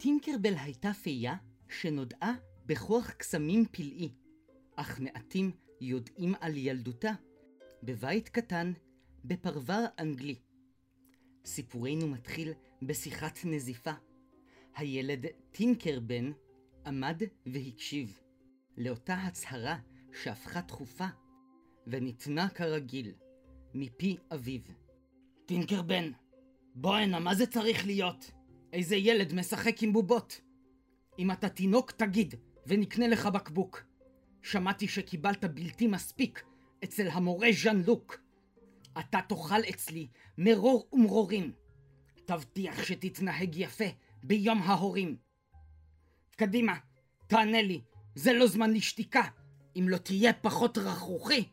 טינקרבל הייתה פייה שנודעה בכוח קסמים פלאי, אך מעטים יודעים על ילדותה בבית קטן בפרבר אנגלי. סיפורנו מתחיל בשיחת נזיפה. הילד טינקרבן עמד והקשיב לאותה הצהרה שהפכה דחופה וניתנה כרגיל מפי אביו. טינקרבן, בוא הנה, מה זה צריך להיות? איזה ילד משחק עם בובות? אם אתה תינוק תגיד, ונקנה לך בקבוק. שמעתי שקיבלת בלתי מספיק אצל המורה ז'אן לוק. אתה תאכל אצלי מרור ומרורים. תבטיח שתתנהג יפה ביום ההורים. קדימה, תענה לי, זה לא זמן לשתיקה. אם לא תהיה פחות רכרוכי,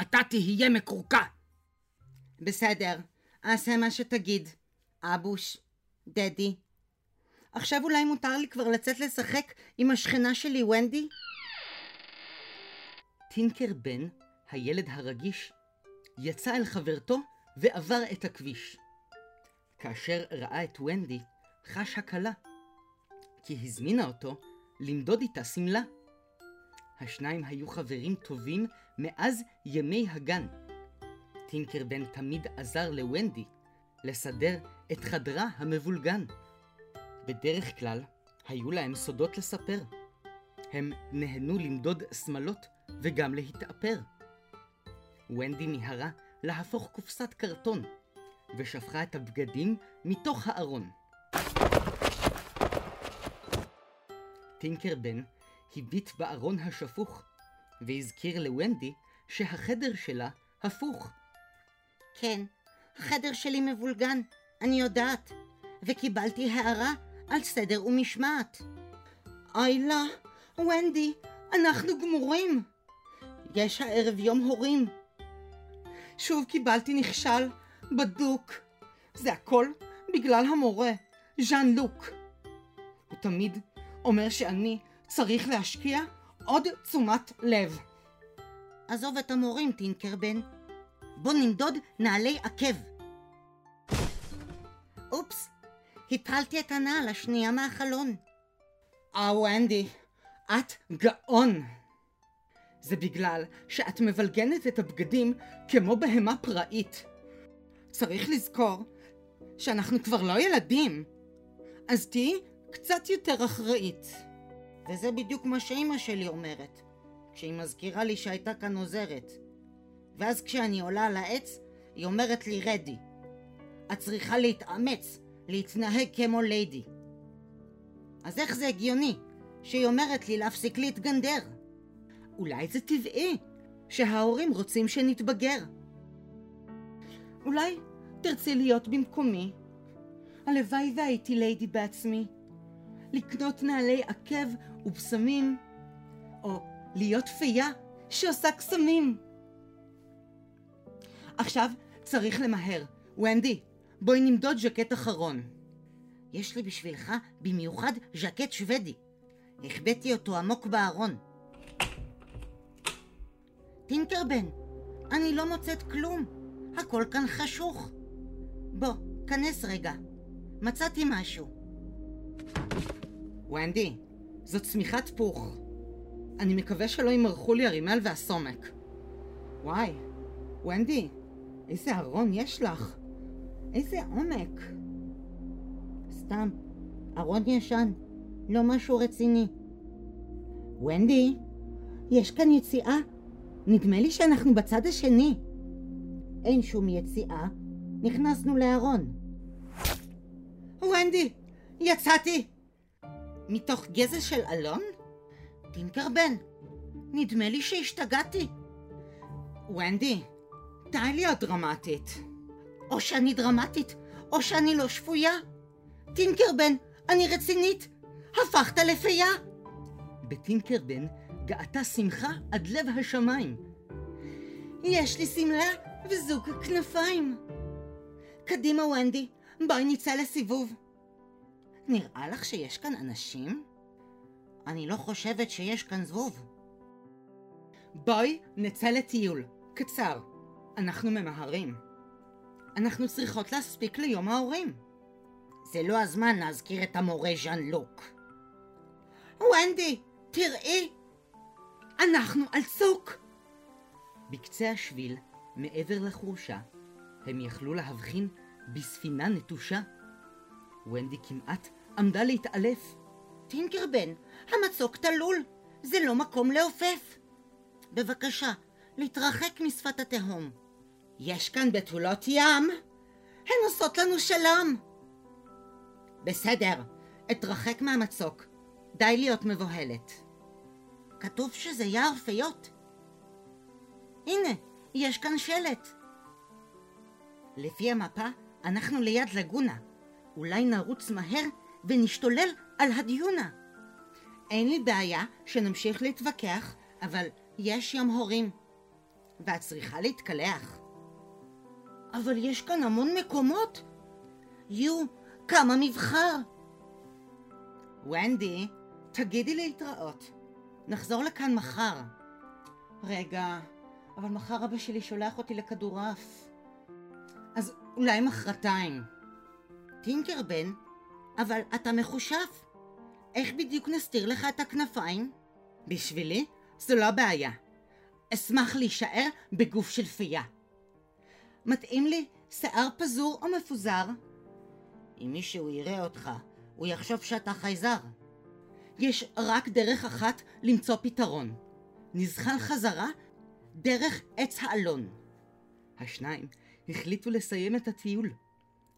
אתה תהיה מקורקע. בסדר, אעשה מה שתגיד. אבוש, דדי. עכשיו אולי מותר לי כבר לצאת לשחק עם השכנה שלי ונדי? טינקר בן, הילד הרגיש, יצא אל חברתו ועבר את הכביש. כאשר ראה את ונדי, חש הקלה, כי הזמינה אותו למדוד איתה שמלה. השניים היו חברים טובים מאז ימי הגן. טינקר בן תמיד עזר לוונדי לסדר את חדרה המבולגן. בדרך כלל היו להם סודות לספר. הם נהנו למדוד שמלות וגם להתאפר. ונדי מיהרה להפוך קופסת קרטון, ושפכה את הבגדים מתוך הארון. טינקרבן הביט בארון השפוך, והזכיר לוונדי שהחדר שלה הפוך. כן, החדר שלי מבולגן, אני יודעת, וקיבלתי הערה על סדר ומשמעת. אוי לה, ונדי, אנחנו גמורים. יש הערב יום הורים. שוב קיבלתי נכשל, בדוק. זה הכל בגלל המורה, ז'אן לוק. הוא תמיד אומר שאני צריך להשקיע עוד תשומת לב. עזוב את המורים, טינקרבן. בוא נמדוד נעלי עקב. אופס, הפלתי את הנעל השנייה מהחלון. אה, ונדי, את גאון. זה בגלל שאת מבלגנת את הבגדים כמו בהמה פראית. צריך לזכור שאנחנו כבר לא ילדים, אז תהיי קצת יותר אחראית. וזה בדיוק מה שאימא שלי אומרת, כשהיא מזכירה לי שהייתה כאן עוזרת. ואז כשאני עולה על העץ, היא אומרת לי רדי. את צריכה להתאמץ, להתנהג כמו ליידי. אז איך זה הגיוני שהיא אומרת לי להפסיק להתגנדר? אולי זה טבעי שההורים רוצים שנתבגר. אולי תרצי להיות במקומי? הלוואי והייתי ליידי בעצמי. לקנות נעלי עקב ובשמים, או להיות פייה שעושה קסמים. עכשיו צריך למהר. ונדי, בואי נמדוד ז'קט אחרון. יש לי בשבילך במיוחד ז'קט שוודי. החבאתי אותו עמוק בארון. טינקרבן, אני לא מוצאת כלום. הכל כאן חשוך. בוא, כנס רגע. מצאתי משהו. ונדי, זו צמיחת פוך. אני מקווה שלא ימרחו לי הרימל והסומק. וואי, ונדי, איזה ארון יש לך. איזה עומק. סתם, ארון ישן, לא משהו רציני. ונדי, יש כאן יציאה? נדמה לי שאנחנו בצד השני. אין שום יציאה, נכנסנו לארון. ונדי, יצאתי! מתוך גזע של אלון? טינקרבן, נדמה לי שהשתגעתי. ונדי, די להיות דרמטית. או שאני דרמטית, או שאני לא שפויה. טינקרבן, אני רצינית. הפכת לפייה. בטינקרבן גאתה שמחה עד לב השמיים. יש לי שמלה וזוג כנפיים. קדימה, ונדי, בואי נצא לסיבוב. נראה לך שיש כאן אנשים? אני לא חושבת שיש כאן זבוב. בואי נצא לטיול, קצר. אנחנו ממהרים. אנחנו צריכות להספיק ליום ההורים. זה לא הזמן להזכיר את המורה ז'אן לוק. ונדי, תראי! אנחנו על צוק! בקצה השביל, מעבר לחורשה, הם יכלו להבחין בספינה נטושה. ונדי כמעט עמדה להתעלף. טינקרבן, המצוק תלול, זה לא מקום לעופף. בבקשה, להתרחק משפת התהום. יש כאן בתולות ים, הן עושות לנו שלום. בסדר, אתרחק מהמצוק. די להיות מבוהלת. כתוב שזה יער פיות. הנה, יש כאן שלט. לפי המפה, אנחנו ליד לגונה. אולי נרוץ מהר ונשתולל על הדיונה. אין לי בעיה שנמשיך להתווכח, אבל יש ים הורים. ואת צריכה להתקלח. אבל יש כאן המון מקומות. יו, כמה מבחר. ונדי, תגידי להתראות. נחזור לכאן מחר. רגע, אבל מחר אבא שלי שולח אותי לכדורעף. אז אולי מחרתיים. טינקרבן, אבל אתה מחושף. איך בדיוק נסתיר לך את הכנפיים? בשבילי זו לא בעיה. אשמח להישאר בגוף של פייה. מתאים לי שיער פזור או מפוזר? אם מישהו יראה אותך, הוא יחשוב שאתה חייזר. יש רק דרך אחת למצוא פתרון. נזחל חזרה דרך עץ האלון. השניים החליטו לסיים את הטיול,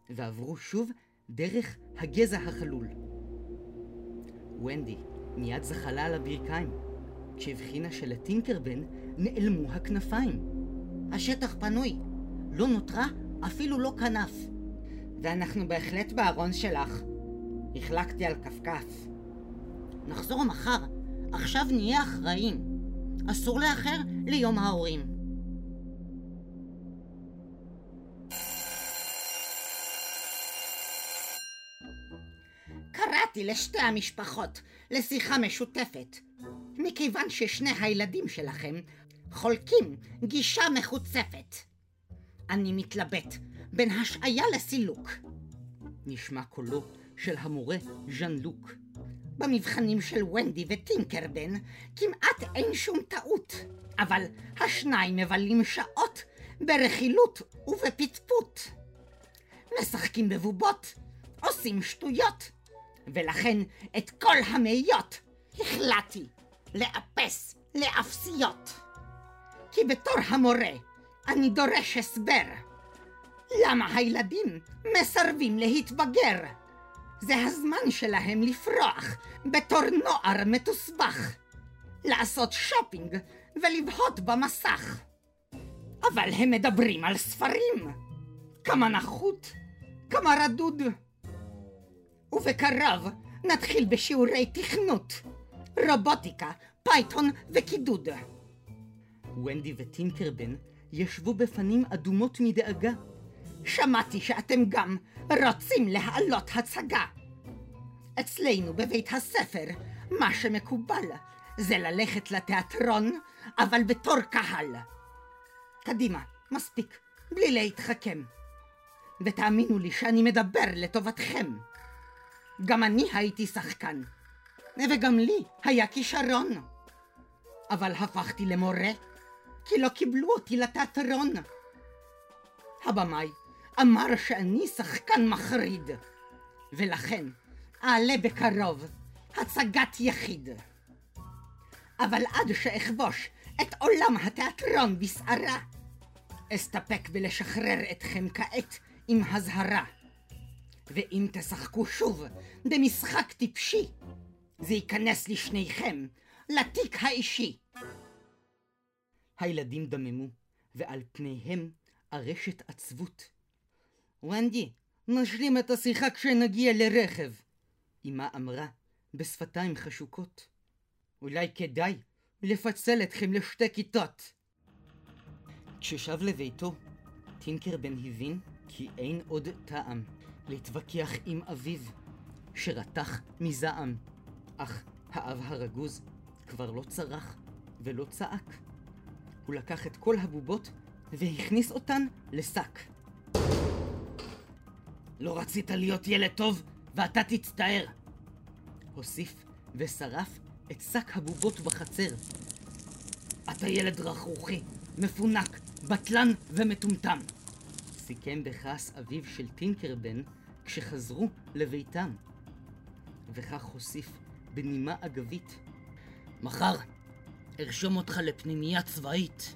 ועברו שוב דרך הגזע החלול. ונדי מיד זחלה על הברכיים, כשהבחינה שלטינקרבן נעלמו הכנפיים. השטח פנוי, לא נותרה אפילו לא כנף. ואנחנו בהחלט בארון שלך. החלקתי על כפכף. נחזור מחר, עכשיו נהיה אחראים. אסור לאחר ליום ההורים. קראתי לשתי המשפחות לשיחה משותפת, מכיוון ששני הילדים שלכם חולקים גישה מחוצפת. אני מתלבט בין השעיה לסילוק. נשמע קולו של המורה ז'אן לוק. במבחנים של ונדי וטינקרבן כמעט אין שום טעות, אבל השניים מבלים שעות ברכילות ובפטפוט. משחקים בבובות, עושים שטויות, ולכן את כל המאיות החלטתי לאפס לאפסיות. כי בתור המורה אני דורש הסבר. למה הילדים מסרבים להתבגר? זה הזמן שלהם לפרוח בתור נוער מתוסבך. לעשות שופינג ולבהות במסך. אבל הם מדברים על ספרים. כמה נחות, כמה רדוד. ובקרוב נתחיל בשיעורי תכנות, רובוטיקה, פייתון וקידוד. ונדי וטינקרבן ישבו בפנים אדומות מדאגה. שמעתי שאתם גם רוצים להעלות הצגה. אצלנו בבית הספר, מה שמקובל זה ללכת לתיאטרון, אבל בתור קהל. קדימה, מספיק, בלי להתחכם. ותאמינו לי שאני מדבר לטובתכם. גם אני הייתי שחקן, וגם לי היה כישרון. אבל הפכתי למורה, כי לא קיבלו אותי לתיאטרון. הבמאי אמר שאני שחקן מחריד, ולכן אעלה בקרוב הצגת יחיד. אבל עד שאכבוש את עולם התיאטרון בסערה, אסתפק בלשחרר אתכם כעת עם הזהרה. ואם תשחקו שוב במשחק טיפשי, זה ייכנס לשניכם לתיק האישי. הילדים דממו, ועל פניהם ארשת עצבות. ונדי, נשלים את השיחה כשנגיע לרכב. אמה אמרה בשפתיים חשוקות. אולי כדאי לפצל אתכם לשתי כיתות. כששב לביתו, טינקרבן הבין כי אין עוד טעם להתווכח עם אביו, שרתח מזעם. אך האב הרגוז כבר לא צרח ולא צעק. הוא לקח את כל הבובות והכניס אותן לשק. לא רצית להיות ילד טוב, ואתה תצטער. הוסיף ושרף את שק הבובות בחצר. אתה ילד רכרוכי, מפונק, בטלן ומטומטם. סיכם בכעס אביו של טינקרבן כשחזרו לביתם. וכך הוסיף בנימה אגבית. מחר ארשום אותך לפנימייה צבאית.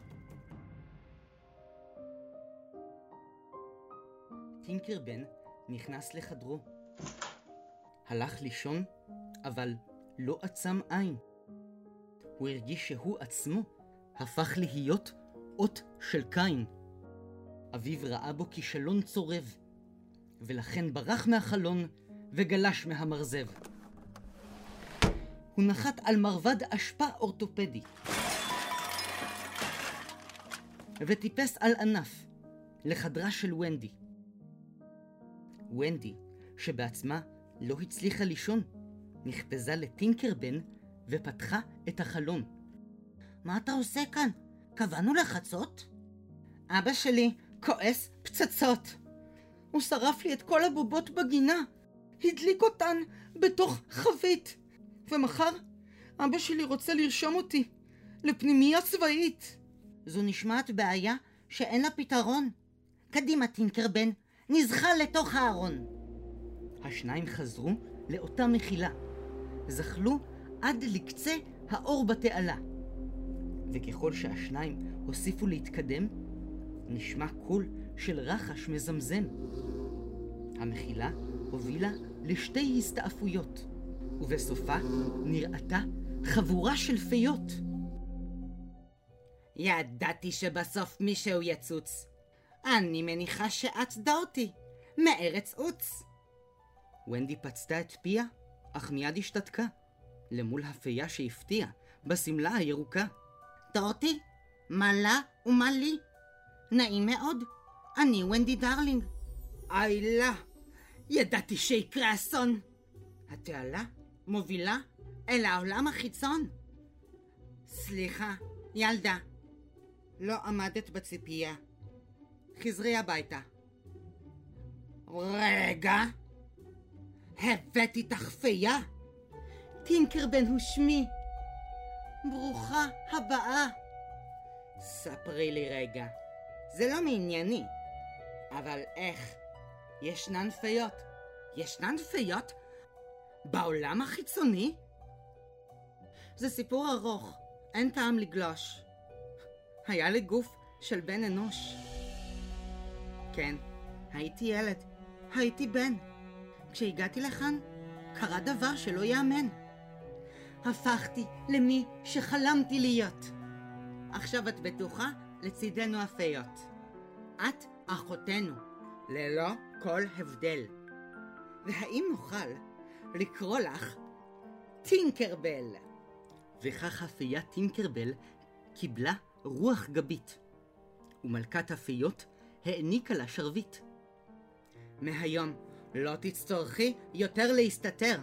טינקרבן נכנס לחדרו. הלך לישון, אבל לא עצם עין. הוא הרגיש שהוא עצמו הפך להיות אות של קין. אביו ראה בו כישלון צורב, ולכן ברח מהחלון וגלש מהמרזב. הוא נחת על מרבד אשפה אורתופדי, וטיפס על ענף לחדרה של ונדי. ונדי, שבעצמה לא הצליחה לישון, נחפזה לטינקרבן ופתחה את החלון. מה אתה עושה כאן? קבענו לחצות? אבא שלי כועס פצצות. הוא שרף לי את כל הבובות בגינה, הדליק אותן בתוך חבית. ומחר אבא שלי רוצה לרשום אותי לפנימייה צבאית. זו נשמעת בעיה שאין לה פתרון. קדימה, טינקרבן, נזחל לתוך הארון. השניים חזרו לאותה מחילה. זחלו עד לקצה האור בתעלה. וככל שהשניים הוסיפו להתקדם, נשמע קול של רחש מזמזם. המחילה הובילה לשתי הסתעפויות, ובסופה נראתה חבורה של פיות. ידעתי שבסוף מישהו יצוץ. אני מניחה שאת דורותי, מארץ עוץ. ונדי פצתה את פיה, אך מיד השתתקה, למול הפייה שהפתיעה, בשמלה הירוקה. דורותי, מה לה ומה לי? נעים מאוד, אני ונדי דרלינג. אי לה, ידעתי שיקרה אסון. התעלה מובילה אל העולם החיצון. סליחה, ילדה, לא עמדת בציפייה. חזרי הביתה. רגע, הבאתי תחפייה. טינקרבן הוא שמי. ברוכה הבאה. ספרי לי רגע, זה לא מענייני, אבל איך? ישנן פיות. ישנן פיות? בעולם החיצוני? זה סיפור ארוך, אין טעם לגלוש. היה לי גוף של בן אנוש. כן, הייתי ילד, הייתי בן. כשהגעתי לכאן, קרה דבר שלא ייאמן. הפכתי למי שחלמתי להיות. עכשיו את בטוחה לצידנו הפיות. את אחותנו, ללא כל הבדל. והאם נוכל לקרוא לך טינקרבל? וכך הפייה טינקרבל קיבלה רוח גבית, ומלכת הפיות העניקה לה שרביט. מהיום לא תצטרכי יותר להסתתר.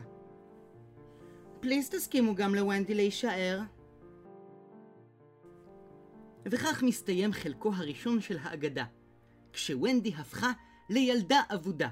פליז תסכימו גם לוונדי להישאר. וכך מסתיים חלקו הראשון של האגדה, כשוונדי הפכה לילדה אבודה.